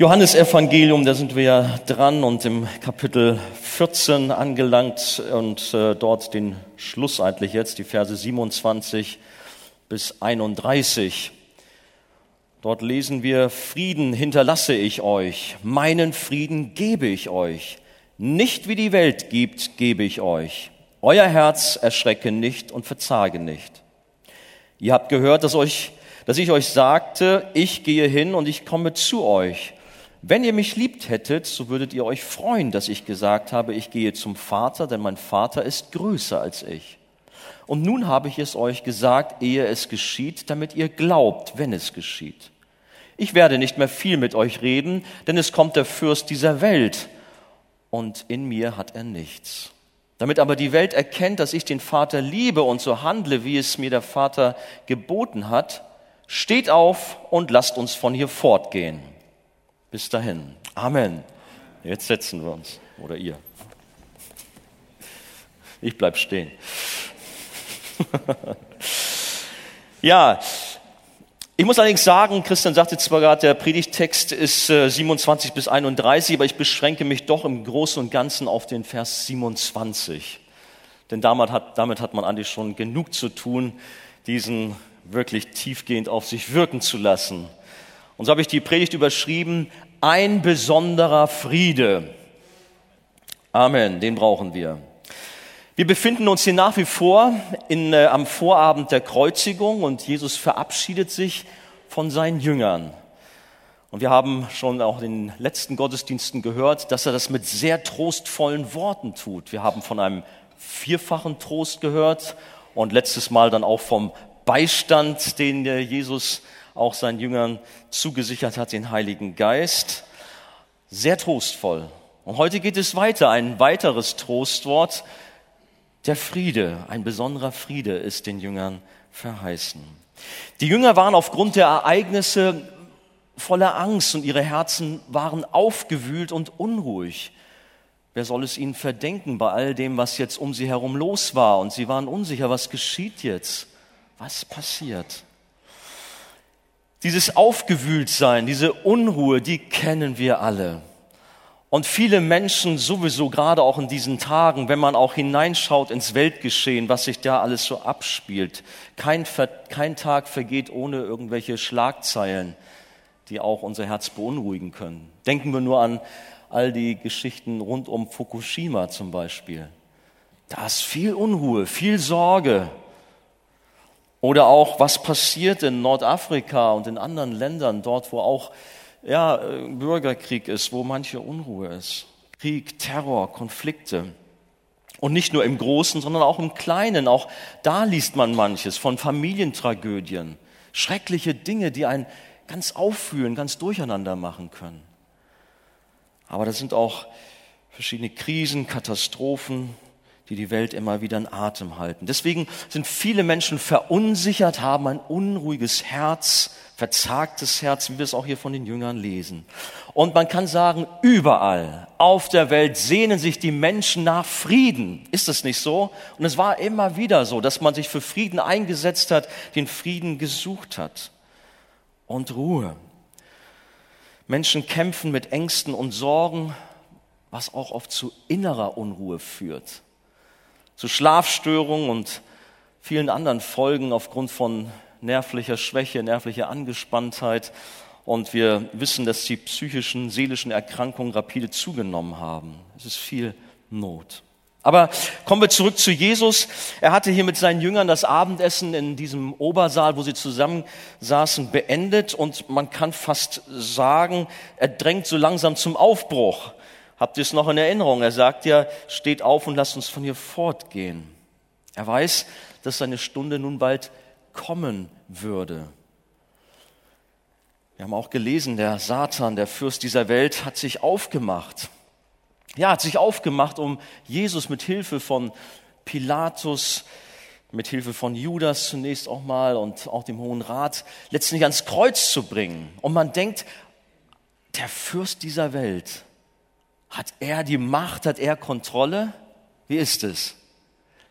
Johannes Evangelium, da sind wir ja dran und im Kapitel 14 angelangt und äh, dort den Schluss eigentlich jetzt, die Verse 27 bis 31. Dort lesen wir, Frieden hinterlasse ich euch, meinen Frieden gebe ich euch. Nicht wie die Welt gibt, gebe ich euch. Euer Herz erschrecke nicht und verzage nicht. Ihr habt gehört, dass, euch, dass ich euch sagte, ich gehe hin und ich komme zu euch. Wenn ihr mich liebt hättet, so würdet ihr euch freuen, dass ich gesagt habe, ich gehe zum Vater, denn mein Vater ist größer als ich. Und nun habe ich es euch gesagt, ehe es geschieht, damit ihr glaubt, wenn es geschieht. Ich werde nicht mehr viel mit euch reden, denn es kommt der Fürst dieser Welt, und in mir hat er nichts. Damit aber die Welt erkennt, dass ich den Vater liebe und so handle, wie es mir der Vater geboten hat, steht auf und lasst uns von hier fortgehen. Bis dahin. Amen. Jetzt setzen wir uns. Oder ihr. Ich bleib stehen. ja, ich muss allerdings sagen, Christian sagte zwar gerade, der Predigtext ist 27 äh, bis 31, aber ich beschränke mich doch im Großen und Ganzen auf den Vers 27. Denn damit hat, damit hat man eigentlich schon genug zu tun, diesen wirklich tiefgehend auf sich wirken zu lassen. Und so habe ich die Predigt überschrieben, ein besonderer Friede. Amen, den brauchen wir. Wir befinden uns hier nach wie vor in, äh, am Vorabend der Kreuzigung und Jesus verabschiedet sich von seinen Jüngern. Und wir haben schon auch in den letzten Gottesdiensten gehört, dass er das mit sehr trostvollen Worten tut. Wir haben von einem vierfachen Trost gehört und letztes Mal dann auch vom Beistand, den Jesus auch seinen Jüngern zugesichert hat, den Heiligen Geist. Sehr trostvoll. Und heute geht es weiter, ein weiteres Trostwort. Der Friede, ein besonderer Friede ist den Jüngern verheißen. Die Jünger waren aufgrund der Ereignisse voller Angst und ihre Herzen waren aufgewühlt und unruhig. Wer soll es ihnen verdenken bei all dem, was jetzt um sie herum los war? Und sie waren unsicher, was geschieht jetzt? Was passiert? Dieses Aufgewühltsein, diese Unruhe, die kennen wir alle. Und viele Menschen sowieso, gerade auch in diesen Tagen, wenn man auch hineinschaut ins Weltgeschehen, was sich da alles so abspielt. Kein, kein Tag vergeht ohne irgendwelche Schlagzeilen, die auch unser Herz beunruhigen können. Denken wir nur an all die Geschichten rund um Fukushima zum Beispiel. Da ist viel Unruhe, viel Sorge, oder auch, was passiert in Nordafrika und in anderen Ländern, dort, wo auch ja, äh, Bürgerkrieg ist, wo manche Unruhe ist. Krieg, Terror, Konflikte. Und nicht nur im Großen, sondern auch im Kleinen. Auch da liest man manches von Familientragödien. Schreckliche Dinge, die einen ganz auffühlen, ganz durcheinander machen können. Aber das sind auch verschiedene Krisen, Katastrophen, die die Welt immer wieder in Atem halten. Deswegen sind viele Menschen verunsichert, haben ein unruhiges Herz, verzagtes Herz, wie wir es auch hier von den Jüngern lesen. Und man kann sagen, überall auf der Welt sehnen sich die Menschen nach Frieden. Ist es nicht so? Und es war immer wieder so, dass man sich für Frieden eingesetzt hat, den Frieden gesucht hat. Und Ruhe. Menschen kämpfen mit Ängsten und Sorgen, was auch oft zu innerer Unruhe führt zu Schlafstörungen und vielen anderen Folgen aufgrund von nervlicher Schwäche, nervlicher Angespanntheit. Und wir wissen, dass die psychischen, seelischen Erkrankungen rapide zugenommen haben. Es ist viel Not. Aber kommen wir zurück zu Jesus. Er hatte hier mit seinen Jüngern das Abendessen in diesem Obersaal, wo sie zusammen saßen, beendet. Und man kann fast sagen, er drängt so langsam zum Aufbruch. Habt ihr es noch in Erinnerung? Er sagt ja, steht auf und lasst uns von hier fortgehen. Er weiß, dass seine Stunde nun bald kommen würde. Wir haben auch gelesen, der Satan, der Fürst dieser Welt, hat sich aufgemacht. Ja, hat sich aufgemacht, um Jesus mit Hilfe von Pilatus, mit Hilfe von Judas zunächst auch mal und auch dem Hohen Rat letztendlich ans Kreuz zu bringen. Und man denkt, der Fürst dieser Welt, hat er die Macht, hat er Kontrolle? Wie ist es?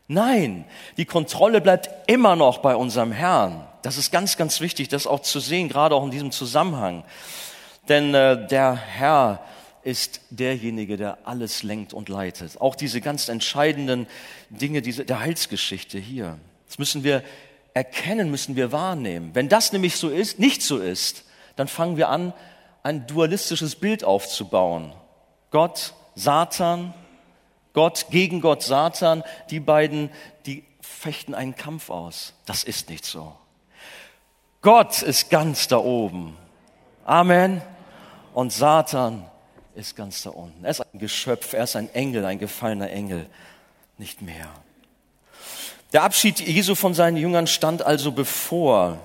Nein, die Kontrolle bleibt immer noch bei unserem Herrn. Das ist ganz, ganz wichtig, das auch zu sehen, gerade auch in diesem Zusammenhang. Denn äh, der Herr ist derjenige, der alles lenkt und leitet. Auch diese ganz entscheidenden Dinge diese, der Heilsgeschichte hier. Das müssen wir erkennen, müssen wir wahrnehmen. Wenn das nämlich so ist, nicht so ist, dann fangen wir an, ein dualistisches Bild aufzubauen. Gott, Satan, Gott gegen Gott, Satan, die beiden, die fechten einen Kampf aus. Das ist nicht so. Gott ist ganz da oben. Amen. Und Satan ist ganz da unten. Er ist ein Geschöpf, er ist ein Engel, ein gefallener Engel, nicht mehr. Der Abschied Jesu von seinen Jüngern stand also bevor.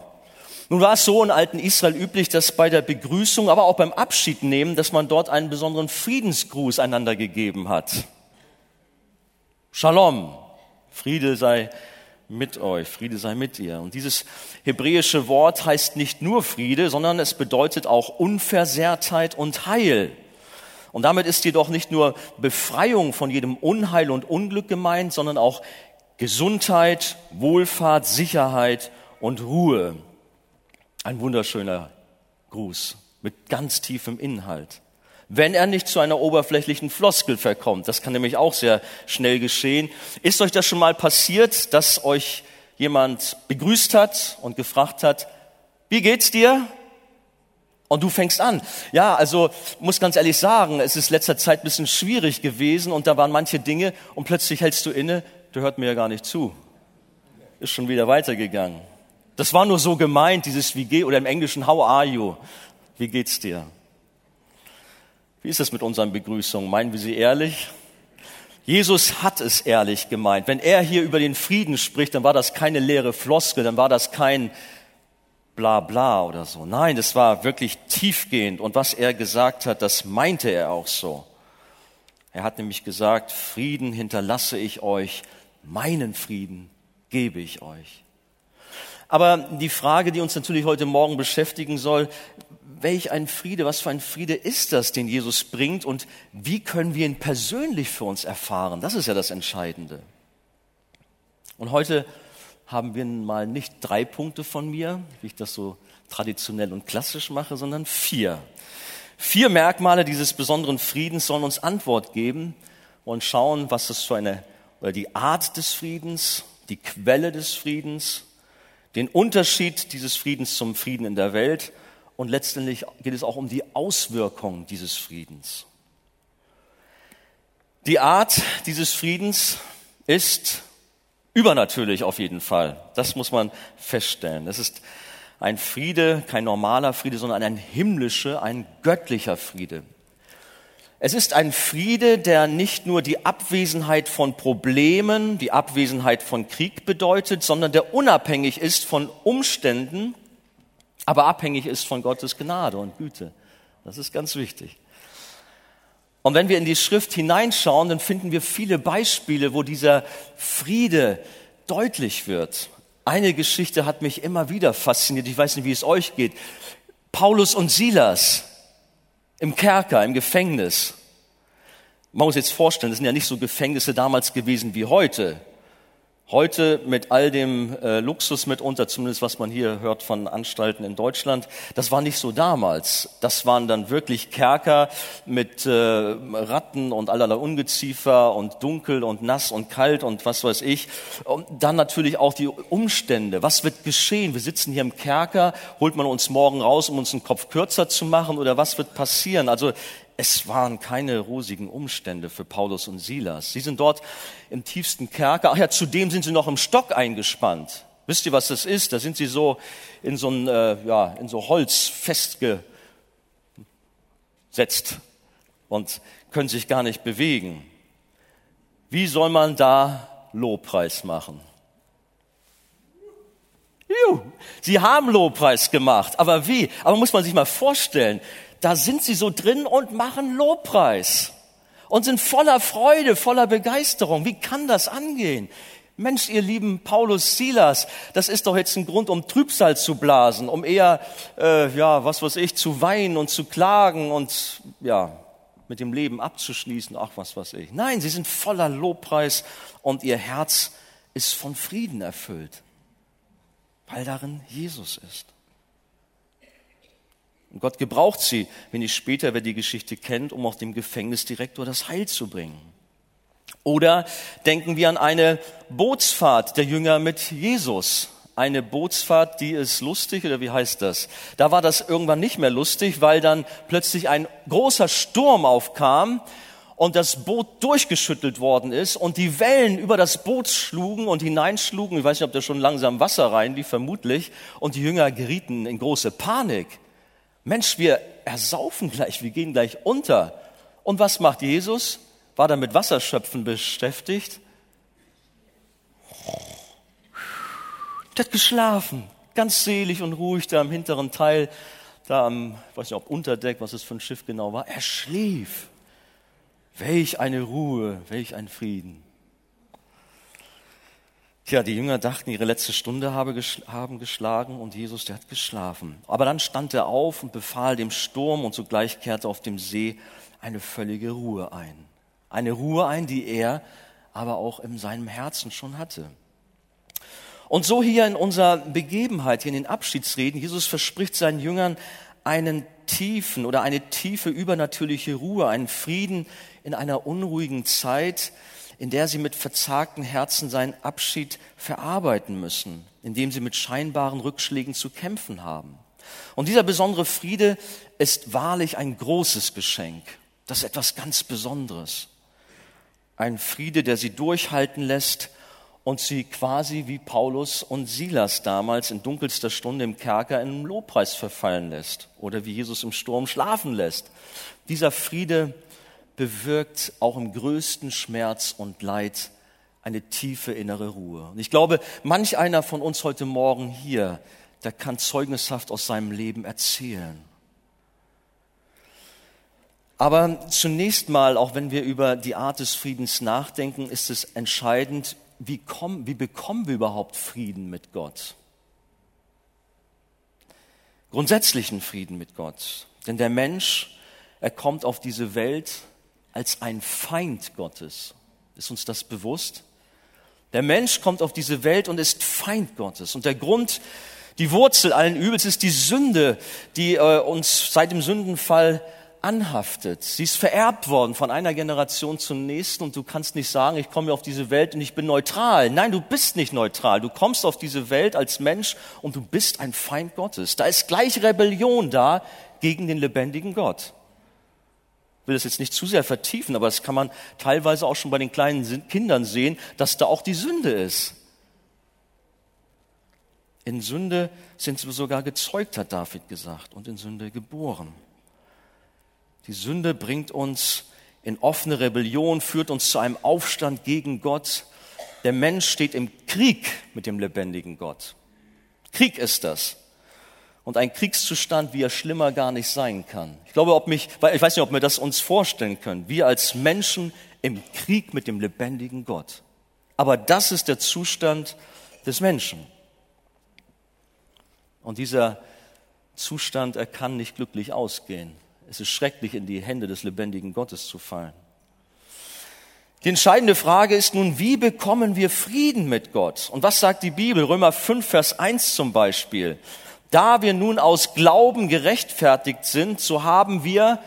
Nun war es so in alten Israel üblich, dass bei der Begrüßung, aber auch beim Abschiednehmen, dass man dort einen besonderen Friedensgruß einander gegeben hat. Shalom, Friede sei mit euch, Friede sei mit ihr. Und dieses hebräische Wort heißt nicht nur Friede, sondern es bedeutet auch Unversehrtheit und Heil. Und damit ist jedoch nicht nur Befreiung von jedem Unheil und Unglück gemeint, sondern auch Gesundheit, Wohlfahrt, Sicherheit und Ruhe. Ein wunderschöner Gruß mit ganz tiefem Inhalt. Wenn er nicht zu einer oberflächlichen Floskel verkommt, das kann nämlich auch sehr schnell geschehen. Ist euch das schon mal passiert, dass euch jemand begrüßt hat und gefragt hat, wie geht's dir? Und du fängst an. Ja, also muss ganz ehrlich sagen, es ist letzter Zeit ein bisschen schwierig gewesen und da waren manche Dinge und plötzlich hältst du inne, du hört mir ja gar nicht zu. Ist schon wieder weitergegangen. Das war nur so gemeint, dieses wie geht oder im Englischen How are you? Wie geht's dir? Wie ist es mit unseren Begrüßungen? Meinen wir sie ehrlich? Jesus hat es ehrlich gemeint. Wenn er hier über den Frieden spricht, dann war das keine leere Floskel, dann war das kein bla bla oder so. Nein, es war wirklich tiefgehend und was er gesagt hat, das meinte er auch so. Er hat nämlich gesagt, Frieden hinterlasse ich euch, meinen Frieden gebe ich euch. Aber die Frage, die uns natürlich heute Morgen beschäftigen soll, welch ein Friede, was für ein Friede ist das, den Jesus bringt und wie können wir ihn persönlich für uns erfahren? Das ist ja das Entscheidende. Und heute haben wir mal nicht drei Punkte von mir, wie ich das so traditionell und klassisch mache, sondern vier. Vier Merkmale dieses besonderen Friedens sollen uns Antwort geben und schauen, was es für eine, oder die Art des Friedens, die Quelle des Friedens, den Unterschied dieses Friedens zum Frieden in der Welt und letztendlich geht es auch um die Auswirkungen dieses Friedens. Die Art dieses Friedens ist Übernatürlich auf jeden Fall. Das muss man feststellen. Es ist ein Friede, kein normaler Friede, sondern ein himmlischer, ein göttlicher Friede. Es ist ein Friede, der nicht nur die Abwesenheit von Problemen, die Abwesenheit von Krieg bedeutet, sondern der unabhängig ist von Umständen, aber abhängig ist von Gottes Gnade und Güte. Das ist ganz wichtig. Und wenn wir in die Schrift hineinschauen, dann finden wir viele Beispiele, wo dieser Friede deutlich wird. Eine Geschichte hat mich immer wieder fasziniert. Ich weiß nicht, wie es euch geht. Paulus und Silas im Kerker, im Gefängnis. Man muss jetzt vorstellen, das sind ja nicht so Gefängnisse damals gewesen wie heute. Heute mit all dem äh, Luxus mitunter, zumindest was man hier hört von Anstalten in Deutschland, das war nicht so damals. Das waren dann wirklich Kerker mit äh, Ratten und allerlei Ungeziefer und dunkel und nass und kalt und was weiß ich. Und dann natürlich auch die Umstände. Was wird geschehen? Wir sitzen hier im Kerker, holt man uns morgen raus, um uns den Kopf kürzer zu machen oder was wird passieren? Also es waren keine rosigen Umstände für Paulus und Silas. Sie sind dort im tiefsten Kerker. Ach ja, zudem sind sie noch im Stock eingespannt. Wisst ihr, was das ist? Da sind sie so in so ein, äh, ja, in so Holz festgesetzt und können sich gar nicht bewegen. Wie soll man da Lobpreis machen? Juh, sie haben Lobpreis gemacht, aber wie? Aber muss man sich mal vorstellen, da sind sie so drin und machen Lobpreis und sind voller Freude, voller Begeisterung. Wie kann das angehen? Mensch, ihr lieben Paulus Silas, das ist doch jetzt ein Grund, um Trübsal zu blasen, um eher, äh, ja, was weiß ich, zu weinen und zu klagen und ja, mit dem Leben abzuschließen, ach was weiß ich. Nein, sie sind voller Lobpreis und ihr Herz ist von Frieden erfüllt, weil darin Jesus ist. Und Gott gebraucht sie, wenn ich später, wer die Geschichte kennt, um auch dem Gefängnisdirektor das Heil zu bringen. Oder denken wir an eine Bootsfahrt der Jünger mit Jesus. Eine Bootsfahrt, die ist lustig, oder wie heißt das? Da war das irgendwann nicht mehr lustig, weil dann plötzlich ein großer Sturm aufkam und das Boot durchgeschüttelt worden ist und die Wellen über das Boot schlugen und hineinschlugen. Ich weiß nicht, ob da schon langsam Wasser reinlief, vermutlich. Und die Jünger gerieten in große Panik. Mensch, wir ersaufen gleich, wir gehen gleich unter. Und was macht Jesus? War da mit Wasserschöpfen beschäftigt? Der hat geschlafen, ganz selig und ruhig da im hinteren Teil, da am, weiß nicht, ob Unterdeck, was es für ein Schiff genau war. Er schlief. Welch eine Ruhe, welch ein Frieden. Tja, die Jünger dachten, ihre letzte Stunde habe haben geschlagen und Jesus, der hat geschlafen. Aber dann stand er auf und befahl dem Sturm und sogleich kehrte auf dem See eine völlige Ruhe ein. Eine Ruhe ein, die er aber auch in seinem Herzen schon hatte. Und so hier in unserer Begebenheit, hier in den Abschiedsreden, Jesus verspricht seinen Jüngern einen tiefen oder eine tiefe übernatürliche Ruhe, einen Frieden in einer unruhigen Zeit, in der sie mit verzagten Herzen seinen Abschied verarbeiten müssen, indem sie mit scheinbaren Rückschlägen zu kämpfen haben. Und dieser besondere Friede ist wahrlich ein großes Geschenk. Das ist etwas ganz Besonderes. Ein Friede, der sie durchhalten lässt und sie quasi wie Paulus und Silas damals in dunkelster Stunde im Kerker in einen Lobpreis verfallen lässt oder wie Jesus im Sturm schlafen lässt. Dieser Friede bewirkt auch im größten Schmerz und Leid eine tiefe innere Ruhe. Und ich glaube, manch einer von uns heute Morgen hier, der kann zeugnishaft aus seinem Leben erzählen. Aber zunächst mal, auch wenn wir über die Art des Friedens nachdenken, ist es entscheidend, wie, kommen, wie bekommen wir überhaupt Frieden mit Gott? Grundsätzlichen Frieden mit Gott. Denn der Mensch, er kommt auf diese Welt als ein Feind Gottes. Ist uns das bewusst? Der Mensch kommt auf diese Welt und ist Feind Gottes. Und der Grund, die Wurzel allen Übels ist die Sünde, die äh, uns seit dem Sündenfall anhaftet. Sie ist vererbt worden von einer Generation zur nächsten und du kannst nicht sagen, ich komme auf diese Welt und ich bin neutral. Nein, du bist nicht neutral. Du kommst auf diese Welt als Mensch und du bist ein Feind Gottes. Da ist gleich Rebellion da gegen den lebendigen Gott. Will das jetzt nicht zu sehr vertiefen, aber das kann man teilweise auch schon bei den kleinen Kindern sehen, dass da auch die Sünde ist. In Sünde sind wir sogar gezeugt, hat David gesagt, und in Sünde geboren. Die Sünde bringt uns in offene Rebellion, führt uns zu einem Aufstand gegen Gott. Der Mensch steht im Krieg mit dem lebendigen Gott. Krieg ist das. Und ein Kriegszustand, wie er schlimmer gar nicht sein kann. Ich glaube, ob mich, ich weiß nicht, ob wir das uns vorstellen können. Wir als Menschen im Krieg mit dem lebendigen Gott. Aber das ist der Zustand des Menschen. Und dieser Zustand, er kann nicht glücklich ausgehen. Es ist schrecklich, in die Hände des lebendigen Gottes zu fallen. Die entscheidende Frage ist nun, wie bekommen wir Frieden mit Gott? Und was sagt die Bibel? Römer 5, Vers 1 zum Beispiel. Da wir nun aus Glauben gerechtfertigt sind, so haben wir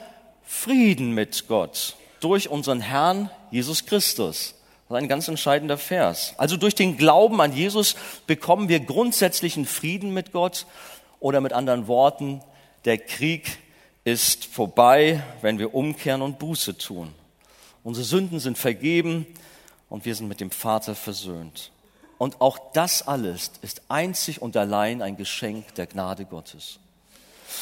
Frieden mit Gott durch unseren Herrn Jesus Christus. Das ist ein ganz entscheidender Vers. Also durch den Glauben an Jesus bekommen wir grundsätzlichen Frieden mit Gott oder mit anderen Worten, der Krieg ist vorbei, wenn wir umkehren und Buße tun. Unsere Sünden sind vergeben und wir sind mit dem Vater versöhnt. Und auch das alles ist einzig und allein ein Geschenk der Gnade Gottes.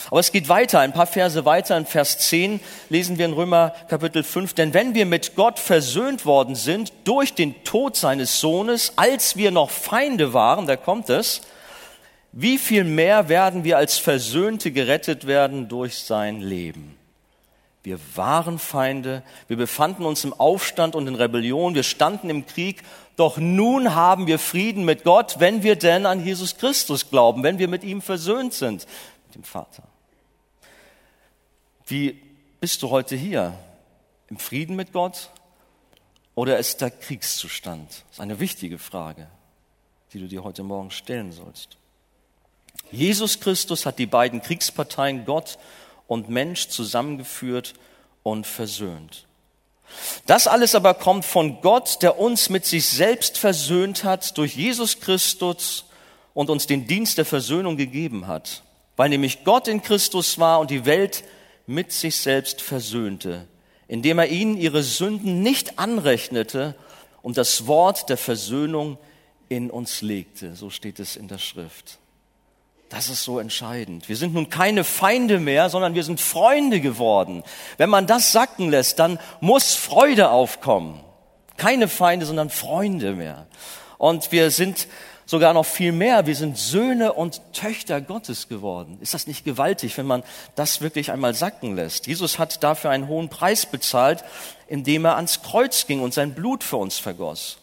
Aber es geht weiter, ein paar Verse weiter, in Vers 10 lesen wir in Römer Kapitel 5, denn wenn wir mit Gott versöhnt worden sind durch den Tod seines Sohnes, als wir noch Feinde waren, da kommt es, wie viel mehr werden wir als Versöhnte gerettet werden durch sein Leben? Wir waren Feinde, wir befanden uns im Aufstand und in Rebellion, wir standen im Krieg, doch nun haben wir Frieden mit Gott, wenn wir denn an Jesus Christus glauben, wenn wir mit ihm versöhnt sind, mit dem Vater. Wie bist du heute hier? Im Frieden mit Gott oder ist da Kriegszustand? Das ist eine wichtige Frage, die du dir heute Morgen stellen sollst. Jesus Christus hat die beiden Kriegsparteien Gott und Mensch zusammengeführt und versöhnt. Das alles aber kommt von Gott, der uns mit sich selbst versöhnt hat durch Jesus Christus und uns den Dienst der Versöhnung gegeben hat, weil nämlich Gott in Christus war und die Welt mit sich selbst versöhnte, indem er ihnen ihre Sünden nicht anrechnete und das Wort der Versöhnung in uns legte. So steht es in der Schrift. Das ist so entscheidend. Wir sind nun keine Feinde mehr, sondern wir sind Freunde geworden. Wenn man das sacken lässt, dann muss Freude aufkommen. Keine Feinde, sondern Freunde mehr. Und wir sind sogar noch viel mehr. Wir sind Söhne und Töchter Gottes geworden. Ist das nicht gewaltig, wenn man das wirklich einmal sacken lässt? Jesus hat dafür einen hohen Preis bezahlt, indem er ans Kreuz ging und sein Blut für uns vergoss.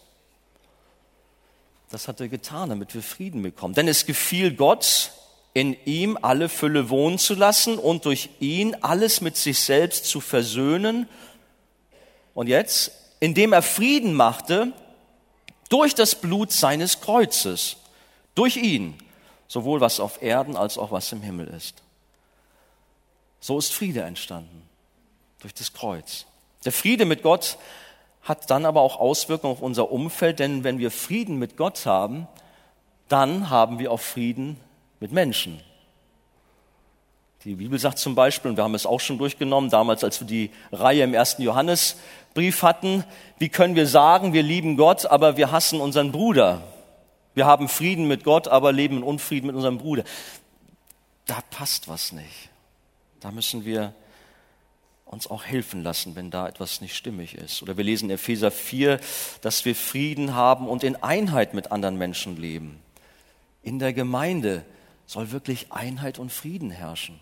Das hat er getan, damit wir Frieden bekommen. Denn es gefiel Gott, in ihm alle Fülle wohnen zu lassen und durch ihn alles mit sich selbst zu versöhnen. Und jetzt, indem er Frieden machte durch das Blut seines Kreuzes, durch ihn, sowohl was auf Erden als auch was im Himmel ist. So ist Friede entstanden, durch das Kreuz. Der Friede mit Gott hat dann aber auch Auswirkungen auf unser Umfeld, denn wenn wir Frieden mit Gott haben, dann haben wir auch Frieden mit Menschen. Die Bibel sagt zum Beispiel, und wir haben es auch schon durchgenommen, damals, als wir die Reihe im ersten Johannesbrief hatten, wie können wir sagen, wir lieben Gott, aber wir hassen unseren Bruder? Wir haben Frieden mit Gott, aber leben in Unfrieden mit unserem Bruder. Da passt was nicht. Da müssen wir uns auch helfen lassen, wenn da etwas nicht stimmig ist. Oder wir lesen in Epheser 4, dass wir Frieden haben und in Einheit mit anderen Menschen leben. In der Gemeinde soll wirklich Einheit und Frieden herrschen.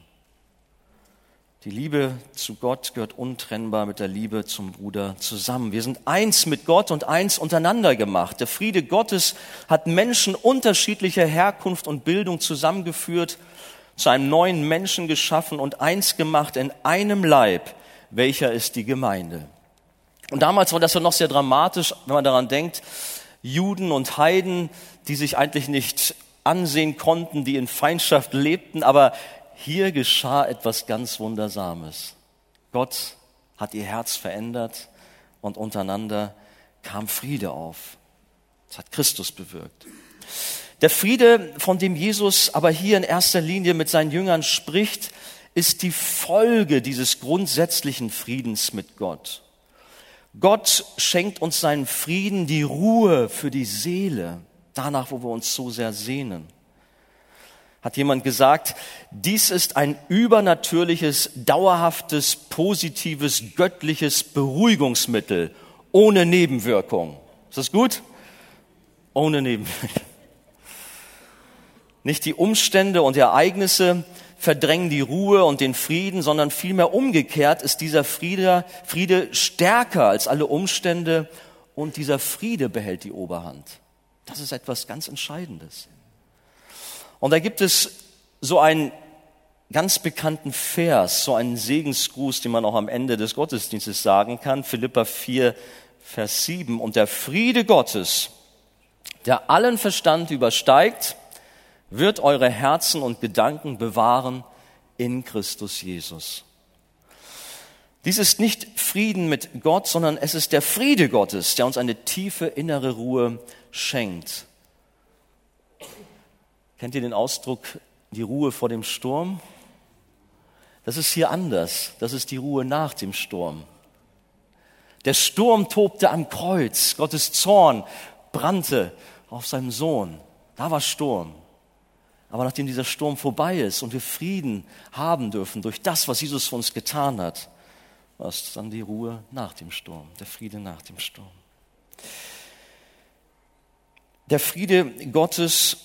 Die Liebe zu Gott gehört untrennbar mit der Liebe zum Bruder zusammen. Wir sind eins mit Gott und eins untereinander gemacht. Der Friede Gottes hat Menschen unterschiedlicher Herkunft und Bildung zusammengeführt, zu einem neuen Menschen geschaffen und eins gemacht in einem Leib, welcher ist die Gemeinde. Und damals war das ja noch sehr dramatisch, wenn man daran denkt, Juden und Heiden, die sich eigentlich nicht ansehen konnten, die in Feindschaft lebten, aber hier geschah etwas ganz Wundersames. Gott hat ihr Herz verändert und untereinander kam Friede auf. Das hat Christus bewirkt. Der Friede, von dem Jesus aber hier in erster Linie mit seinen Jüngern spricht, ist die Folge dieses grundsätzlichen Friedens mit Gott. Gott schenkt uns seinen Frieden, die Ruhe für die Seele, danach, wo wir uns so sehr sehnen hat jemand gesagt, dies ist ein übernatürliches, dauerhaftes, positives, göttliches Beruhigungsmittel ohne Nebenwirkung. Ist das gut? Ohne Nebenwirkung. Nicht die Umstände und Ereignisse verdrängen die Ruhe und den Frieden, sondern vielmehr umgekehrt ist dieser Friede, Friede stärker als alle Umstände und dieser Friede behält die Oberhand. Das ist etwas ganz Entscheidendes. Und da gibt es so einen ganz bekannten Vers, so einen Segensgruß, den man auch am Ende des Gottesdienstes sagen kann, Philippa 4, Vers 7. Und der Friede Gottes, der allen Verstand übersteigt, wird eure Herzen und Gedanken bewahren in Christus Jesus. Dies ist nicht Frieden mit Gott, sondern es ist der Friede Gottes, der uns eine tiefe innere Ruhe schenkt. Kennt ihr den Ausdruck, die Ruhe vor dem Sturm? Das ist hier anders. Das ist die Ruhe nach dem Sturm. Der Sturm tobte am Kreuz. Gottes Zorn brannte auf seinem Sohn. Da war Sturm. Aber nachdem dieser Sturm vorbei ist und wir Frieden haben dürfen durch das, was Jesus für uns getan hat, war es dann die Ruhe nach dem Sturm, der Friede nach dem Sturm. Der Friede Gottes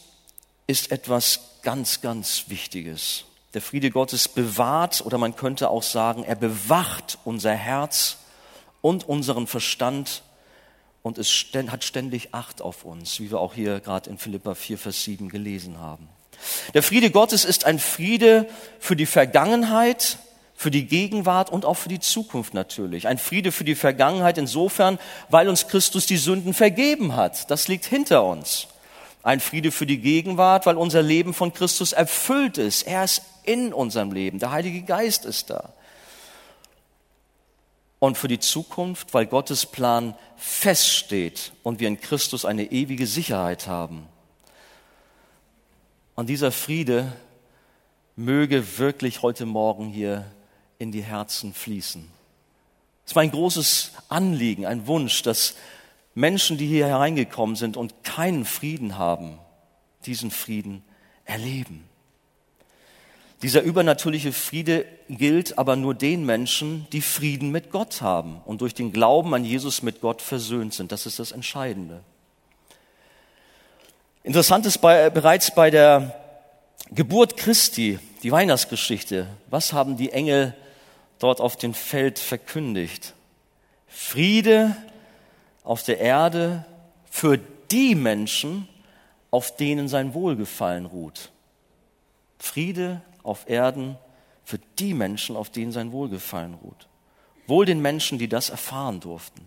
ist etwas ganz, ganz Wichtiges. Der Friede Gottes bewahrt oder man könnte auch sagen, er bewacht unser Herz und unseren Verstand und es hat ständig Acht auf uns, wie wir auch hier gerade in Philippa 4, Vers 7 gelesen haben. Der Friede Gottes ist ein Friede für die Vergangenheit, für die Gegenwart und auch für die Zukunft natürlich. Ein Friede für die Vergangenheit insofern, weil uns Christus die Sünden vergeben hat. Das liegt hinter uns. Ein Friede für die Gegenwart, weil unser Leben von Christus erfüllt ist. Er ist in unserem Leben. Der Heilige Geist ist da. Und für die Zukunft, weil Gottes Plan feststeht und wir in Christus eine ewige Sicherheit haben. Und dieser Friede möge wirklich heute Morgen hier in die Herzen fließen. Es ist mein großes Anliegen, ein Wunsch, dass Menschen, die hier hereingekommen sind und keinen Frieden haben, diesen Frieden erleben. Dieser übernatürliche Friede gilt aber nur den Menschen, die Frieden mit Gott haben und durch den Glauben an Jesus mit Gott versöhnt sind. Das ist das Entscheidende. Interessant ist bei, bereits bei der Geburt Christi, die Weihnachtsgeschichte. Was haben die Engel dort auf dem Feld verkündigt? Friede auf der Erde für die Menschen, auf denen sein Wohlgefallen ruht. Friede auf Erden für die Menschen, auf denen sein Wohlgefallen ruht. Wohl den Menschen, die das erfahren durften.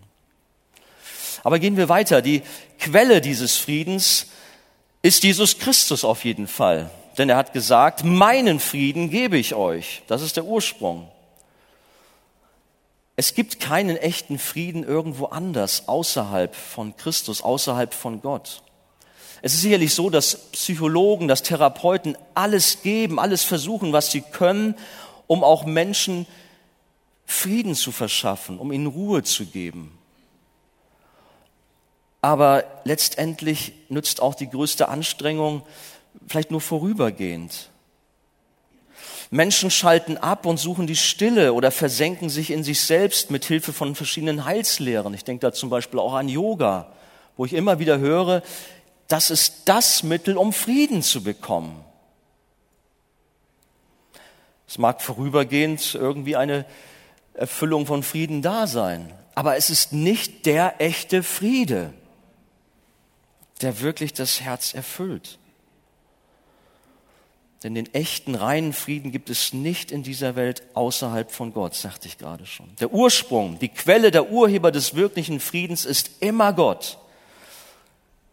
Aber gehen wir weiter. Die Quelle dieses Friedens ist Jesus Christus auf jeden Fall. Denn er hat gesagt, meinen Frieden gebe ich euch. Das ist der Ursprung. Es gibt keinen echten Frieden irgendwo anders, außerhalb von Christus, außerhalb von Gott. Es ist sicherlich so, dass Psychologen, dass Therapeuten alles geben, alles versuchen, was sie können, um auch Menschen Frieden zu verschaffen, um ihnen Ruhe zu geben. Aber letztendlich nützt auch die größte Anstrengung vielleicht nur vorübergehend. Menschen schalten ab und suchen die Stille oder versenken sich in sich selbst mit Hilfe von verschiedenen Heilslehren. Ich denke da zum Beispiel auch an Yoga, wo ich immer wieder höre, das ist das Mittel, um Frieden zu bekommen. Es mag vorübergehend irgendwie eine Erfüllung von Frieden da sein, aber es ist nicht der echte Friede der wirklich das Herz erfüllt. Denn den echten reinen Frieden gibt es nicht in dieser Welt außerhalb von Gott, sagte ich gerade schon. Der Ursprung, die Quelle, der Urheber des wirklichen Friedens ist immer Gott.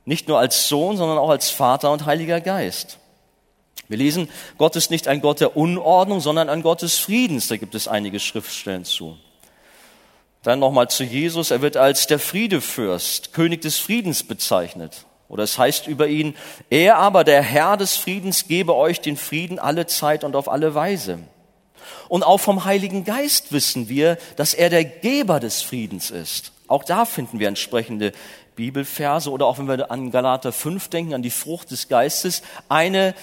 Nicht nur als Sohn, sondern auch als Vater und Heiliger Geist. Wir lesen, Gott ist nicht ein Gott der Unordnung, sondern ein Gott des Friedens. Da gibt es einige Schriftstellen zu. Dann nochmal zu Jesus. Er wird als der Friedefürst, König des Friedens bezeichnet. Oder es heißt über ihn, er aber, der Herr des Friedens, gebe euch den Frieden alle Zeit und auf alle Weise. Und auch vom Heiligen Geist wissen wir, dass er der Geber des Friedens ist. Auch da finden wir entsprechende Bibelverse oder auch wenn wir an Galater 5 denken, an die Frucht des Geistes, eine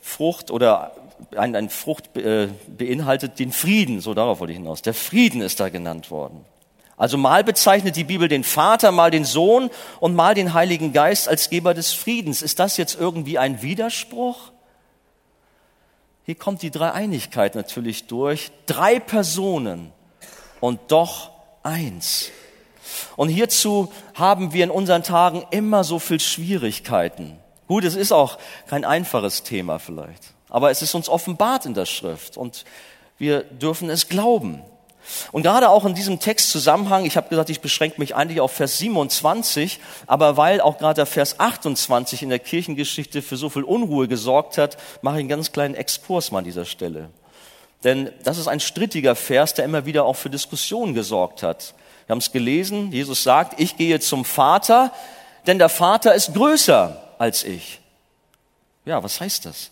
Frucht oder ein, ein Frucht äh, beinhaltet den Frieden, so darauf wollte ich hinaus. Der Frieden ist da genannt worden. Also mal bezeichnet die Bibel den Vater, mal den Sohn und mal den Heiligen Geist als Geber des Friedens. Ist das jetzt irgendwie ein Widerspruch? Hier kommt die Dreieinigkeit natürlich durch. Drei Personen und doch eins. Und hierzu haben wir in unseren Tagen immer so viel Schwierigkeiten. Gut, es ist auch kein einfaches Thema vielleicht, aber es ist uns offenbart in der Schrift und wir dürfen es glauben. Und gerade auch in diesem Textzusammenhang, ich habe gesagt, ich beschränke mich eigentlich auf Vers 27, aber weil auch gerade der Vers 28 in der Kirchengeschichte für so viel Unruhe gesorgt hat, mache ich einen ganz kleinen Exkurs mal an dieser Stelle. Denn das ist ein strittiger Vers, der immer wieder auch für Diskussionen gesorgt hat. Wir haben es gelesen, Jesus sagt, ich gehe zum Vater, denn der Vater ist größer als ich. Ja, was heißt das?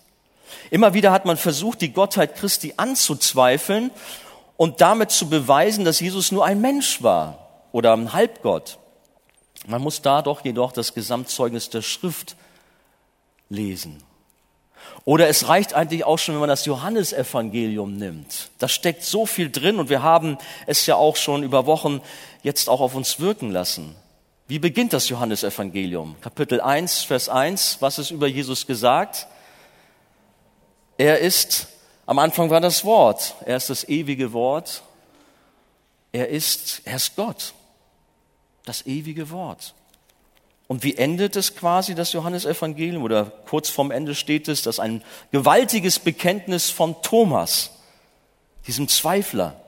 Immer wieder hat man versucht, die Gottheit Christi anzuzweifeln und damit zu beweisen, dass Jesus nur ein Mensch war oder ein Halbgott. Man muss da doch jedoch das Gesamtzeugnis der Schrift lesen. Oder es reicht eigentlich auch schon, wenn man das Johannesevangelium nimmt. Da steckt so viel drin und wir haben es ja auch schon über Wochen jetzt auch auf uns wirken lassen. Wie beginnt das Johannesevangelium? Kapitel 1, Vers 1. Was ist über Jesus gesagt? Er ist am Anfang war das Wort. Er ist das ewige Wort. Er ist, er ist Gott. Das ewige Wort. Und wie endet es quasi, das Johannesevangelium? Oder kurz vorm Ende steht es, dass ein gewaltiges Bekenntnis von Thomas, diesem Zweifler.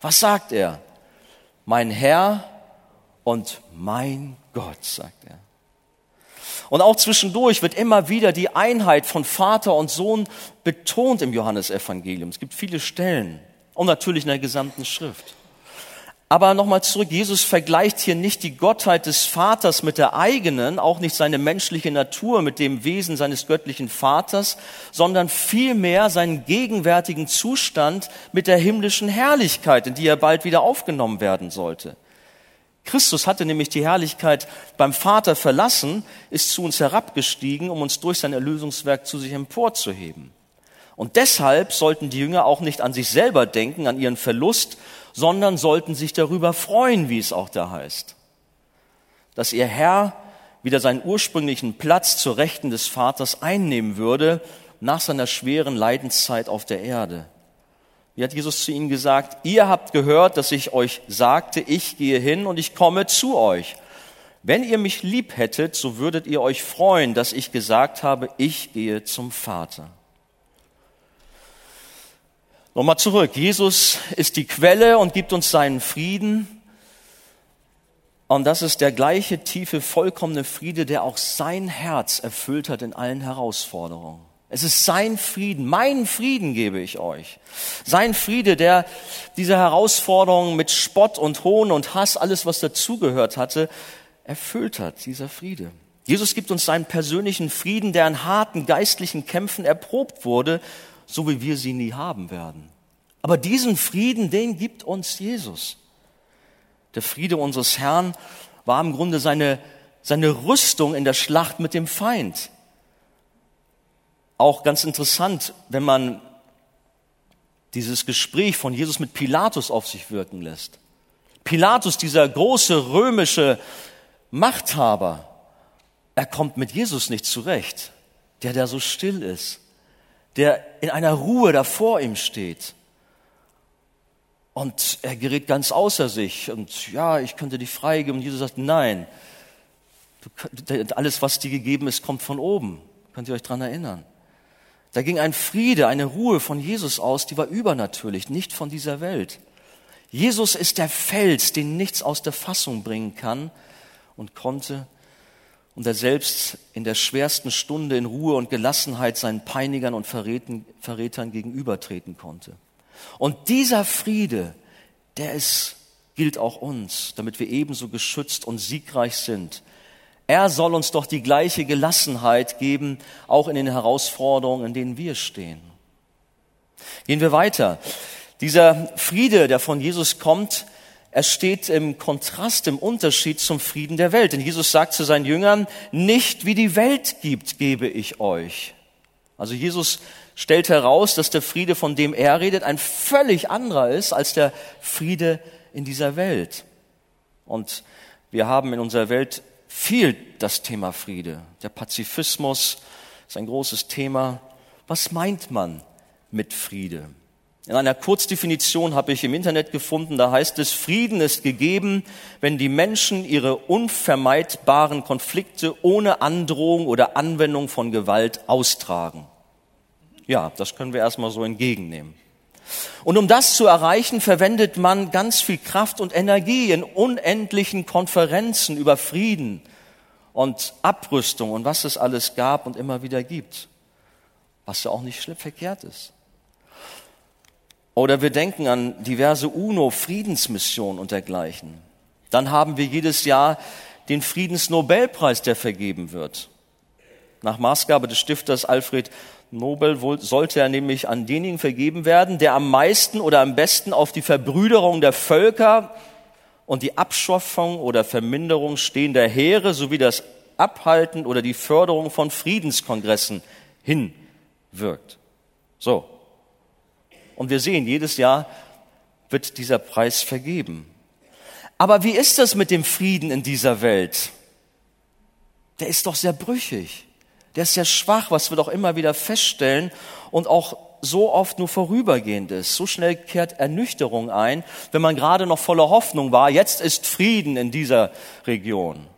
Was sagt er? Mein Herr und mein Gott, sagt er. Und auch zwischendurch wird immer wieder die Einheit von Vater und Sohn betont im Johannesevangelium. Es gibt viele Stellen und natürlich in der gesamten Schrift. Aber nochmal zurück, Jesus vergleicht hier nicht die Gottheit des Vaters mit der eigenen, auch nicht seine menschliche Natur mit dem Wesen seines göttlichen Vaters, sondern vielmehr seinen gegenwärtigen Zustand mit der himmlischen Herrlichkeit, in die er bald wieder aufgenommen werden sollte. Christus hatte nämlich die Herrlichkeit beim Vater verlassen, ist zu uns herabgestiegen, um uns durch sein Erlösungswerk zu sich emporzuheben. Und deshalb sollten die Jünger auch nicht an sich selber denken, an ihren Verlust, sondern sollten sich darüber freuen, wie es auch da heißt, dass ihr Herr wieder seinen ursprünglichen Platz zur Rechten des Vaters einnehmen würde nach seiner schweren Leidenszeit auf der Erde. Wie hat Jesus zu ihnen gesagt? Ihr habt gehört, dass ich euch sagte, ich gehe hin und ich komme zu euch. Wenn ihr mich lieb hättet, so würdet ihr euch freuen, dass ich gesagt habe, ich gehe zum Vater. Nochmal zurück. Jesus ist die Quelle und gibt uns seinen Frieden. Und das ist der gleiche tiefe, vollkommene Friede, der auch sein Herz erfüllt hat in allen Herausforderungen. Es ist sein Frieden, meinen Frieden gebe ich euch. Sein Friede, der diese Herausforderungen mit Spott und Hohn und Hass, alles was dazugehört hatte, erfüllt hat, dieser Friede. Jesus gibt uns seinen persönlichen Frieden, der in harten geistlichen Kämpfen erprobt wurde, so wie wir sie nie haben werden. Aber diesen Frieden, den gibt uns Jesus. Der Friede unseres Herrn war im Grunde seine, seine Rüstung in der Schlacht mit dem Feind. Auch ganz interessant, wenn man dieses Gespräch von Jesus mit Pilatus auf sich wirken lässt. Pilatus, dieser große römische Machthaber, er kommt mit Jesus nicht zurecht, der da so still ist, der in einer Ruhe da vor ihm steht. Und er gerät ganz außer sich und ja, ich könnte dich freigeben. Und Jesus sagt, nein, alles, was dir gegeben ist, kommt von oben. Könnt ihr euch dran erinnern? Da ging ein Friede, eine Ruhe von Jesus aus, die war übernatürlich, nicht von dieser Welt. Jesus ist der Fels, den nichts aus der Fassung bringen kann und konnte und er selbst in der schwersten Stunde in Ruhe und Gelassenheit seinen Peinigern und Verrätern gegenübertreten konnte. Und dieser Friede, der ist, gilt auch uns, damit wir ebenso geschützt und siegreich sind er soll uns doch die gleiche Gelassenheit geben, auch in den Herausforderungen, in denen wir stehen. Gehen wir weiter. Dieser Friede, der von Jesus kommt, er steht im Kontrast, im Unterschied zum Frieden der Welt. Denn Jesus sagt zu seinen Jüngern, nicht wie die Welt gibt, gebe ich euch. Also Jesus stellt heraus, dass der Friede, von dem er redet, ein völlig anderer ist als der Friede in dieser Welt. Und wir haben in unserer Welt viel das Thema Friede. Der Pazifismus ist ein großes Thema. Was meint man mit Friede? In einer Kurzdefinition habe ich im Internet gefunden, da heißt es, Frieden ist gegeben, wenn die Menschen ihre unvermeidbaren Konflikte ohne Androhung oder Anwendung von Gewalt austragen. Ja, das können wir erstmal so entgegennehmen. Und um das zu erreichen, verwendet man ganz viel Kraft und Energie in unendlichen Konferenzen über Frieden und Abrüstung und was es alles gab und immer wieder gibt. Was ja auch nicht schlimm verkehrt ist. Oder wir denken an diverse UNO-Friedensmissionen und dergleichen. Dann haben wir jedes Jahr den Friedensnobelpreis, der vergeben wird. Nach Maßgabe des Stifters Alfred Nobel sollte er nämlich an denjenigen vergeben werden, der am meisten oder am besten auf die Verbrüderung der Völker und die Abschaffung oder Verminderung stehender Heere sowie das Abhalten oder die Förderung von Friedenskongressen hinwirkt. So. Und wir sehen, jedes Jahr wird dieser Preis vergeben. Aber wie ist das mit dem Frieden in dieser Welt? Der ist doch sehr brüchig der ist sehr schwach, was wir doch immer wieder feststellen und auch so oft nur vorübergehend ist. So schnell kehrt Ernüchterung ein, wenn man gerade noch voller Hoffnung war, jetzt ist Frieden in dieser Region.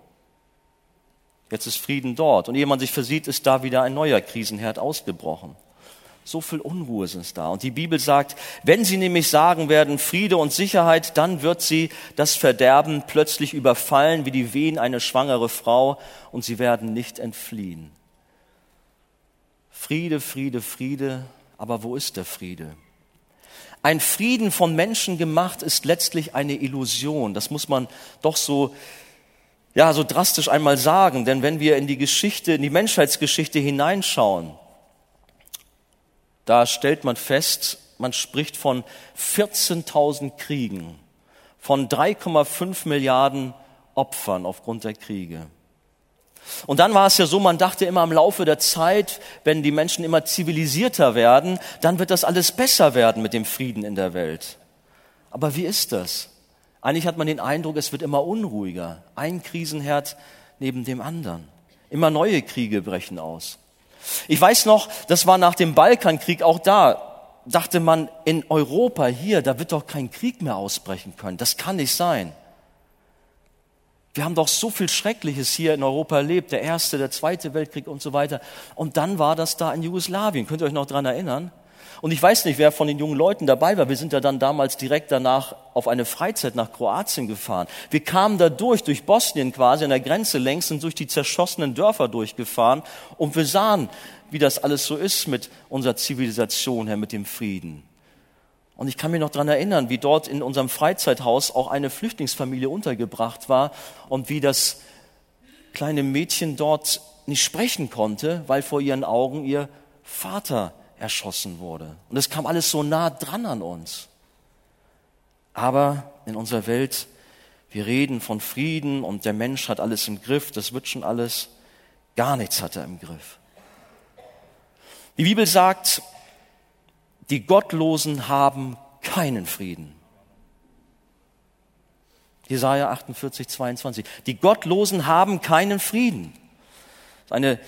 Jetzt ist Frieden dort. Und ehe man sich versieht, ist da wieder ein neuer Krisenherd ausgebrochen. So viel Unruhe ist da. Und die Bibel sagt, wenn sie nämlich sagen werden Friede und Sicherheit, dann wird sie das Verderben plötzlich überfallen wie die Wehen eine schwangere Frau und sie werden nicht entfliehen. Friede, Friede, Friede, aber wo ist der Friede? Ein Frieden von Menschen gemacht ist letztlich eine Illusion. Das muss man doch so ja, so drastisch einmal sagen, denn wenn wir in die Geschichte, in die Menschheitsgeschichte hineinschauen, da stellt man fest, man spricht von 14.000 Kriegen, von 3,5 Milliarden Opfern aufgrund der Kriege. Und dann war es ja so, man dachte immer im Laufe der Zeit, wenn die Menschen immer zivilisierter werden, dann wird das alles besser werden mit dem Frieden in der Welt. Aber wie ist das? Eigentlich hat man den Eindruck, es wird immer unruhiger. Ein Krisenherd neben dem anderen. Immer neue Kriege brechen aus. Ich weiß noch, das war nach dem Balkankrieg auch da, dachte man in Europa hier, da wird doch kein Krieg mehr ausbrechen können. Das kann nicht sein. Wir haben doch so viel Schreckliches hier in Europa erlebt, der erste, der zweite Weltkrieg und so weiter. Und dann war das da in Jugoslawien. Könnt ihr euch noch dran erinnern? Und ich weiß nicht, wer von den jungen Leuten dabei war. Wir sind ja dann damals direkt danach auf eine Freizeit nach Kroatien gefahren. Wir kamen da durch, durch Bosnien quasi, an der Grenze längs und durch die zerschossenen Dörfer durchgefahren. Und wir sahen, wie das alles so ist mit unserer Zivilisation, Herr, mit dem Frieden. Und ich kann mich noch dran erinnern, wie dort in unserem Freizeithaus auch eine Flüchtlingsfamilie untergebracht war und wie das kleine Mädchen dort nicht sprechen konnte, weil vor ihren Augen ihr Vater erschossen wurde. Und es kam alles so nah dran an uns. Aber in unserer Welt, wir reden von Frieden und der Mensch hat alles im Griff, das wird schon alles. Gar nichts hat er im Griff. Die Bibel sagt, die Gottlosen haben keinen Frieden. Jesaja 48, 22. Die Gottlosen haben keinen Frieden. Eine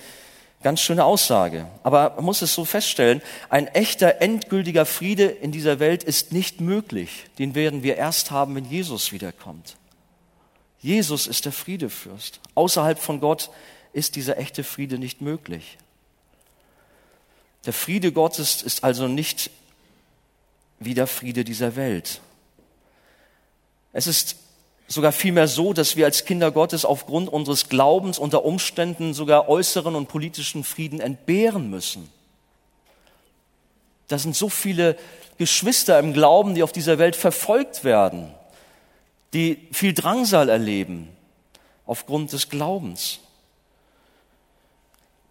Ganz schöne Aussage. Aber man muss es so feststellen, ein echter, endgültiger Friede in dieser Welt ist nicht möglich. Den werden wir erst haben, wenn Jesus wiederkommt. Jesus ist der Friedefürst. Außerhalb von Gott ist dieser echte Friede nicht möglich. Der Friede Gottes ist also nicht wie der Friede dieser Welt. Es ist sogar vielmehr so, dass wir als Kinder Gottes aufgrund unseres Glaubens unter Umständen sogar äußeren und politischen Frieden entbehren müssen. Da sind so viele Geschwister im Glauben, die auf dieser Welt verfolgt werden, die viel Drangsal erleben aufgrund des Glaubens.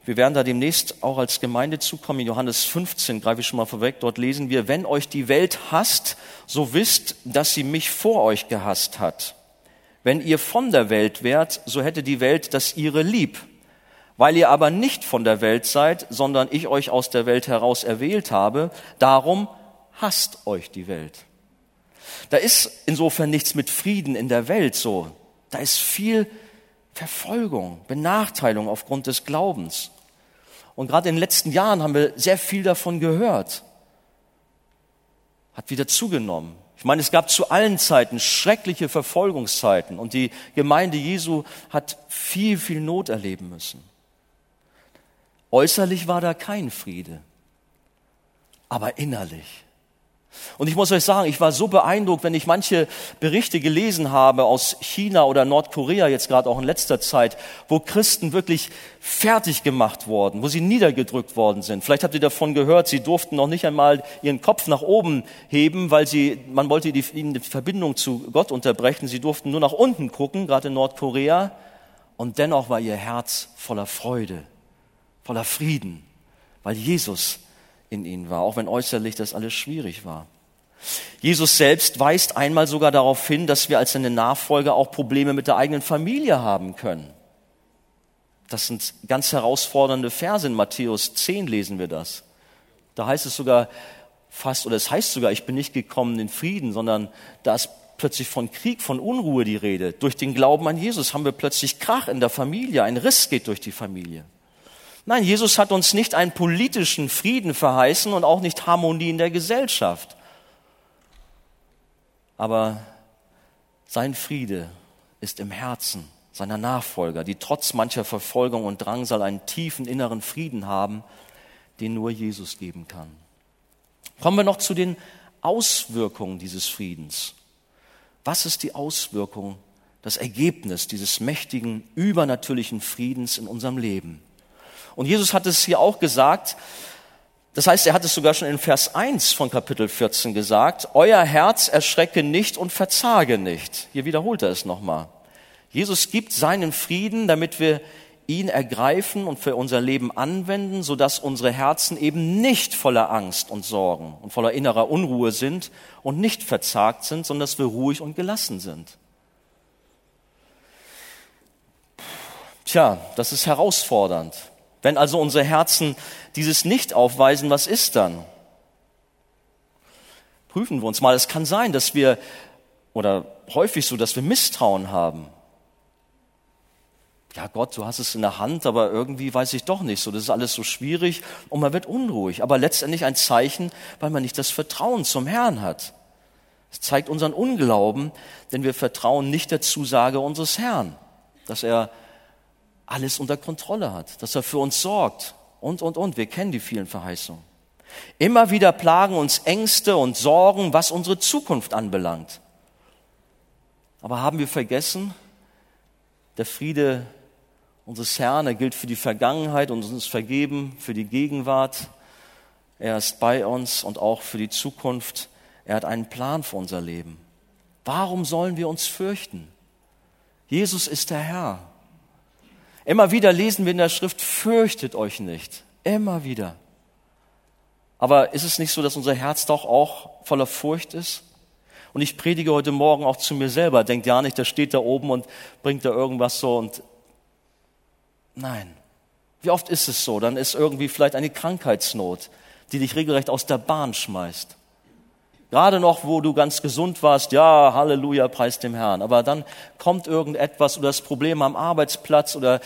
Wir werden da demnächst auch als Gemeinde zukommen. In Johannes 15 greife ich schon mal vorweg. Dort lesen wir, wenn euch die Welt hasst, so wisst, dass sie mich vor euch gehasst hat. Wenn ihr von der Welt wärt, so hätte die Welt das ihre lieb. Weil ihr aber nicht von der Welt seid, sondern ich euch aus der Welt heraus erwählt habe, darum hasst euch die Welt. Da ist insofern nichts mit Frieden in der Welt so. Da ist viel Verfolgung, Benachteiligung aufgrund des Glaubens. Und gerade in den letzten Jahren haben wir sehr viel davon gehört. Hat wieder zugenommen. Ich meine, es gab zu allen Zeiten schreckliche Verfolgungszeiten und die Gemeinde Jesu hat viel, viel Not erleben müssen. Äußerlich war da kein Friede, aber innerlich und ich muss euch sagen, ich war so beeindruckt, wenn ich manche Berichte gelesen habe aus China oder Nordkorea jetzt gerade auch in letzter Zeit, wo Christen wirklich fertig gemacht wurden, wo sie niedergedrückt worden sind. Vielleicht habt ihr davon gehört, sie durften noch nicht einmal ihren Kopf nach oben heben, weil sie, man wollte die, ihnen die Verbindung zu Gott unterbrechen. Sie durften nur nach unten gucken, gerade in Nordkorea. Und dennoch war ihr Herz voller Freude, voller Frieden, weil Jesus in ihnen war, auch wenn äußerlich das alles schwierig war. Jesus selbst weist einmal sogar darauf hin, dass wir als seine Nachfolger auch Probleme mit der eigenen Familie haben können. Das sind ganz herausfordernde Verse. In Matthäus 10 lesen wir das. Da heißt es sogar fast, oder es heißt sogar, ich bin nicht gekommen in Frieden, sondern da ist plötzlich von Krieg, von Unruhe die Rede. Durch den Glauben an Jesus haben wir plötzlich Krach in der Familie. Ein Riss geht durch die Familie. Nein, Jesus hat uns nicht einen politischen Frieden verheißen und auch nicht Harmonie in der Gesellschaft. Aber sein Friede ist im Herzen seiner Nachfolger, die trotz mancher Verfolgung und Drangsal einen tiefen inneren Frieden haben, den nur Jesus geben kann. Kommen wir noch zu den Auswirkungen dieses Friedens. Was ist die Auswirkung, das Ergebnis dieses mächtigen, übernatürlichen Friedens in unserem Leben? Und Jesus hat es hier auch gesagt, das heißt, er hat es sogar schon in Vers 1 von Kapitel 14 gesagt, euer Herz erschrecke nicht und verzage nicht. Hier wiederholt er es nochmal. Jesus gibt seinen Frieden, damit wir ihn ergreifen und für unser Leben anwenden, sodass unsere Herzen eben nicht voller Angst und Sorgen und voller innerer Unruhe sind und nicht verzagt sind, sondern dass wir ruhig und gelassen sind. Tja, das ist herausfordernd. Wenn also unsere Herzen dieses nicht aufweisen, was ist dann? Prüfen wir uns mal. Es kann sein, dass wir, oder häufig so, dass wir Misstrauen haben ja Gott, du hast es in der Hand, aber irgendwie weiß ich doch nicht so. Das ist alles so schwierig und man wird unruhig. Aber letztendlich ein Zeichen, weil man nicht das Vertrauen zum Herrn hat. Es zeigt unseren Unglauben, denn wir vertrauen nicht der Zusage unseres Herrn, dass er alles unter Kontrolle hat, dass er für uns sorgt und, und, und. Wir kennen die vielen Verheißungen. Immer wieder plagen uns Ängste und Sorgen, was unsere Zukunft anbelangt. Aber haben wir vergessen, der Friede unseres Herrn. Er gilt für die Vergangenheit und uns vergeben, für die Gegenwart. Er ist bei uns und auch für die Zukunft. Er hat einen Plan für unser Leben. Warum sollen wir uns fürchten? Jesus ist der Herr. Immer wieder lesen wir in der Schrift, fürchtet euch nicht. Immer wieder. Aber ist es nicht so, dass unser Herz doch auch voller Furcht ist? Und ich predige heute Morgen auch zu mir selber. Denkt ja nicht, der steht da oben und bringt da irgendwas so und Nein. Wie oft ist es so? Dann ist irgendwie vielleicht eine Krankheitsnot, die dich regelrecht aus der Bahn schmeißt. Gerade noch, wo du ganz gesund warst, ja, Halleluja, preis dem Herrn. Aber dann kommt irgendetwas oder das Problem am Arbeitsplatz oder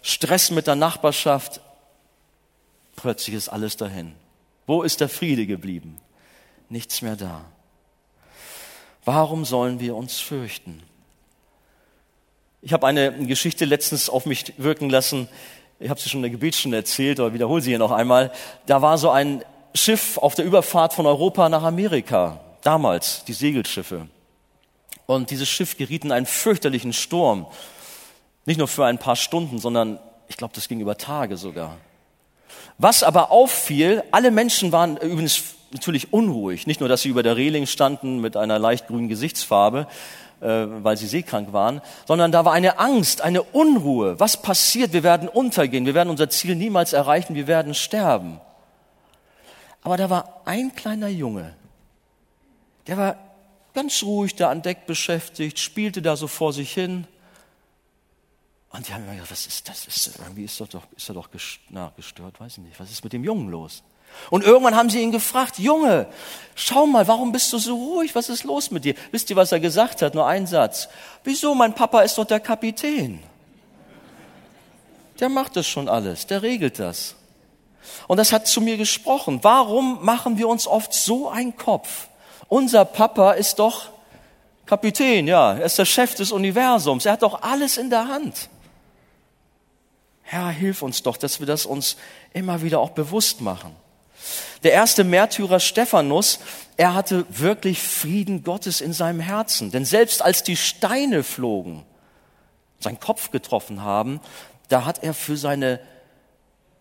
Stress mit der Nachbarschaft. Plötzlich ist alles dahin. Wo ist der Friede geblieben? Nichts mehr da. Warum sollen wir uns fürchten? Ich habe eine Geschichte letztens auf mich wirken lassen. Ich habe sie schon in der Gebetsstunde erzählt, aber wiederhole sie hier noch einmal. Da war so ein Schiff auf der Überfahrt von Europa nach Amerika. Damals, die Segelschiffe. Und dieses Schiff geriet in einen fürchterlichen Sturm. Nicht nur für ein paar Stunden, sondern ich glaube, das ging über Tage sogar. Was aber auffiel, alle Menschen waren übrigens natürlich unruhig. Nicht nur, dass sie über der Reling standen mit einer leicht grünen Gesichtsfarbe, äh, weil sie seekrank waren, sondern da war eine Angst, eine Unruhe. Was passiert? Wir werden untergehen, wir werden unser Ziel niemals erreichen, wir werden sterben. Aber da war ein kleiner Junge, der war ganz ruhig da an Deck beschäftigt, spielte da so vor sich hin. Und die haben mir gedacht, was ist das? Ist, irgendwie ist er doch, ist er doch gestört, weiß ich nicht. Was ist mit dem Jungen los? Und irgendwann haben sie ihn gefragt, Junge, schau mal, warum bist du so ruhig? Was ist los mit dir? Wisst ihr, was er gesagt hat? Nur ein Satz. Wieso? Mein Papa ist doch der Kapitän. Der macht das schon alles, der regelt das. Und das hat zu mir gesprochen. Warum machen wir uns oft so einen Kopf? Unser Papa ist doch Kapitän, ja, er ist der Chef des Universums, er hat doch alles in der Hand. Herr, hilf uns doch, dass wir das uns immer wieder auch bewusst machen. Der erste Märtyrer Stephanus, er hatte wirklich Frieden Gottes in seinem Herzen. Denn selbst als die Steine flogen, seinen Kopf getroffen haben, da hat er für seine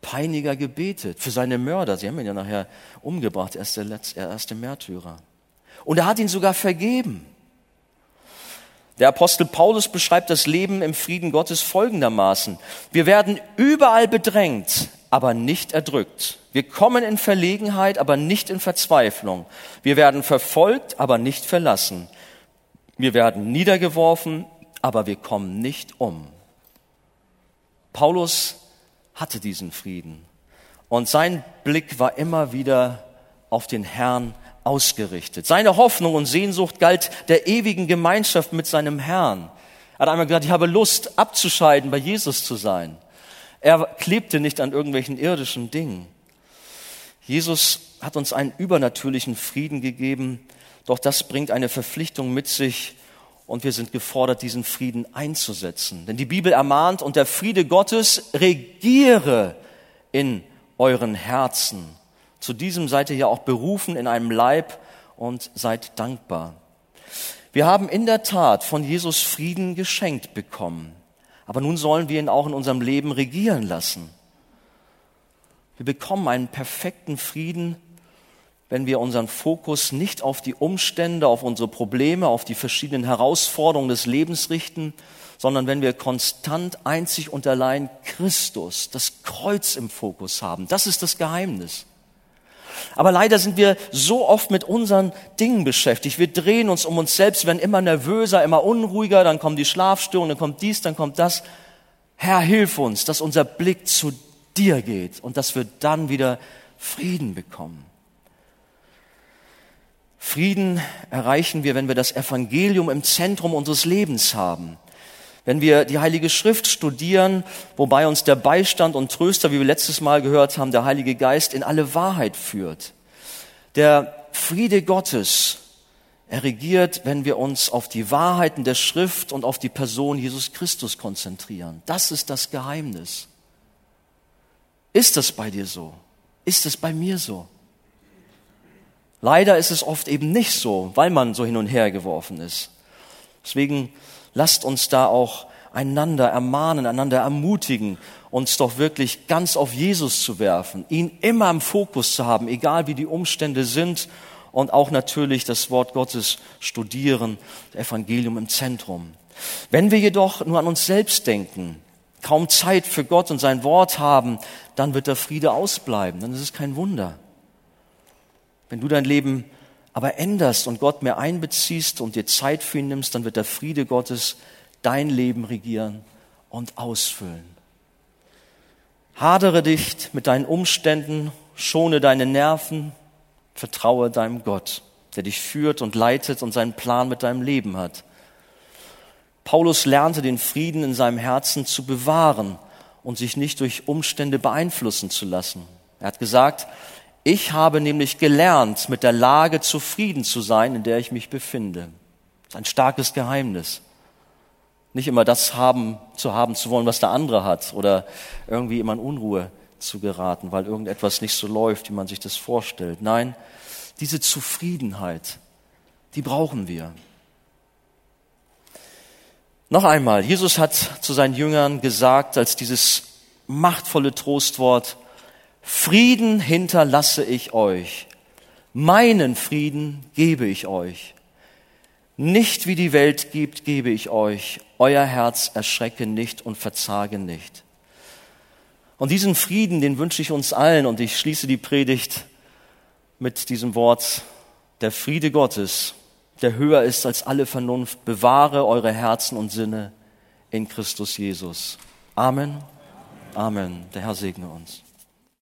Peiniger gebetet, für seine Mörder. Sie haben ihn ja nachher umgebracht, er ist der letzte, erste Märtyrer. Und er hat ihn sogar vergeben. Der Apostel Paulus beschreibt das Leben im Frieden Gottes folgendermaßen. Wir werden überall bedrängt, aber nicht erdrückt. Wir kommen in Verlegenheit, aber nicht in Verzweiflung. Wir werden verfolgt, aber nicht verlassen. Wir werden niedergeworfen, aber wir kommen nicht um. Paulus hatte diesen Frieden und sein Blick war immer wieder auf den Herrn ausgerichtet. Seine Hoffnung und Sehnsucht galt der ewigen Gemeinschaft mit seinem Herrn. Er hat einmal gesagt, ich habe Lust abzuscheiden, bei Jesus zu sein. Er klebte nicht an irgendwelchen irdischen Dingen. Jesus hat uns einen übernatürlichen Frieden gegeben, doch das bringt eine Verpflichtung mit sich und wir sind gefordert, diesen Frieden einzusetzen. Denn die Bibel ermahnt, und der Friede Gottes regiere in euren Herzen. Zu diesem seid ihr ja auch berufen in einem Leib und seid dankbar. Wir haben in der Tat von Jesus Frieden geschenkt bekommen. Aber nun sollen wir ihn auch in unserem Leben regieren lassen. Wir bekommen einen perfekten Frieden, wenn wir unseren Fokus nicht auf die Umstände, auf unsere Probleme, auf die verschiedenen Herausforderungen des Lebens richten, sondern wenn wir konstant einzig und allein Christus, das Kreuz im Fokus haben. Das ist das Geheimnis. Aber leider sind wir so oft mit unseren Dingen beschäftigt. Wir drehen uns um uns selbst, werden immer nervöser, immer unruhiger, dann kommen die Schlafstörungen, dann kommt dies, dann kommt das. Herr, hilf uns, dass unser Blick zu dir geht und dass wir dann wieder Frieden bekommen. Frieden erreichen wir, wenn wir das Evangelium im Zentrum unseres Lebens haben. Wenn wir die Heilige Schrift studieren, wobei uns der Beistand und Tröster, wie wir letztes Mal gehört haben, der Heilige Geist in alle Wahrheit führt. Der Friede Gottes, er regiert, wenn wir uns auf die Wahrheiten der Schrift und auf die Person Jesus Christus konzentrieren. Das ist das Geheimnis. Ist das bei dir so? Ist es bei mir so? Leider ist es oft eben nicht so, weil man so hin und her geworfen ist. Deswegen lasst uns da auch einander ermahnen, einander ermutigen, uns doch wirklich ganz auf Jesus zu werfen, ihn immer im Fokus zu haben, egal wie die Umstände sind und auch natürlich das Wort Gottes studieren, das Evangelium im Zentrum. Wenn wir jedoch nur an uns selbst denken, kaum Zeit für Gott und sein Wort haben, dann wird der Friede ausbleiben, dann ist es kein Wunder. Wenn du dein Leben aber änderst und Gott mehr einbeziehst und dir Zeit für ihn nimmst, dann wird der Friede Gottes dein Leben regieren und ausfüllen. Hadere dich mit deinen Umständen, schone deine Nerven, vertraue deinem Gott, der dich führt und leitet und seinen Plan mit deinem Leben hat. Paulus lernte den Frieden in seinem Herzen zu bewahren und sich nicht durch Umstände beeinflussen zu lassen. Er hat gesagt, ich habe nämlich gelernt, mit der Lage zufrieden zu sein, in der ich mich befinde. Das ist ein starkes Geheimnis. Nicht immer das haben, zu haben zu wollen, was der andere hat oder irgendwie immer in Unruhe zu geraten, weil irgendetwas nicht so läuft, wie man sich das vorstellt. Nein, diese Zufriedenheit, die brauchen wir. Noch einmal, Jesus hat zu seinen Jüngern gesagt, als dieses machtvolle Trostwort, Frieden hinterlasse ich euch, meinen Frieden gebe ich euch. Nicht wie die Welt gibt, gebe ich euch. Euer Herz erschrecke nicht und verzage nicht. Und diesen Frieden, den wünsche ich uns allen und ich schließe die Predigt mit diesem Wort, der Friede Gottes, der höher ist als alle Vernunft, bewahre eure Herzen und Sinne in Christus Jesus. Amen. Amen. Der Herr segne uns.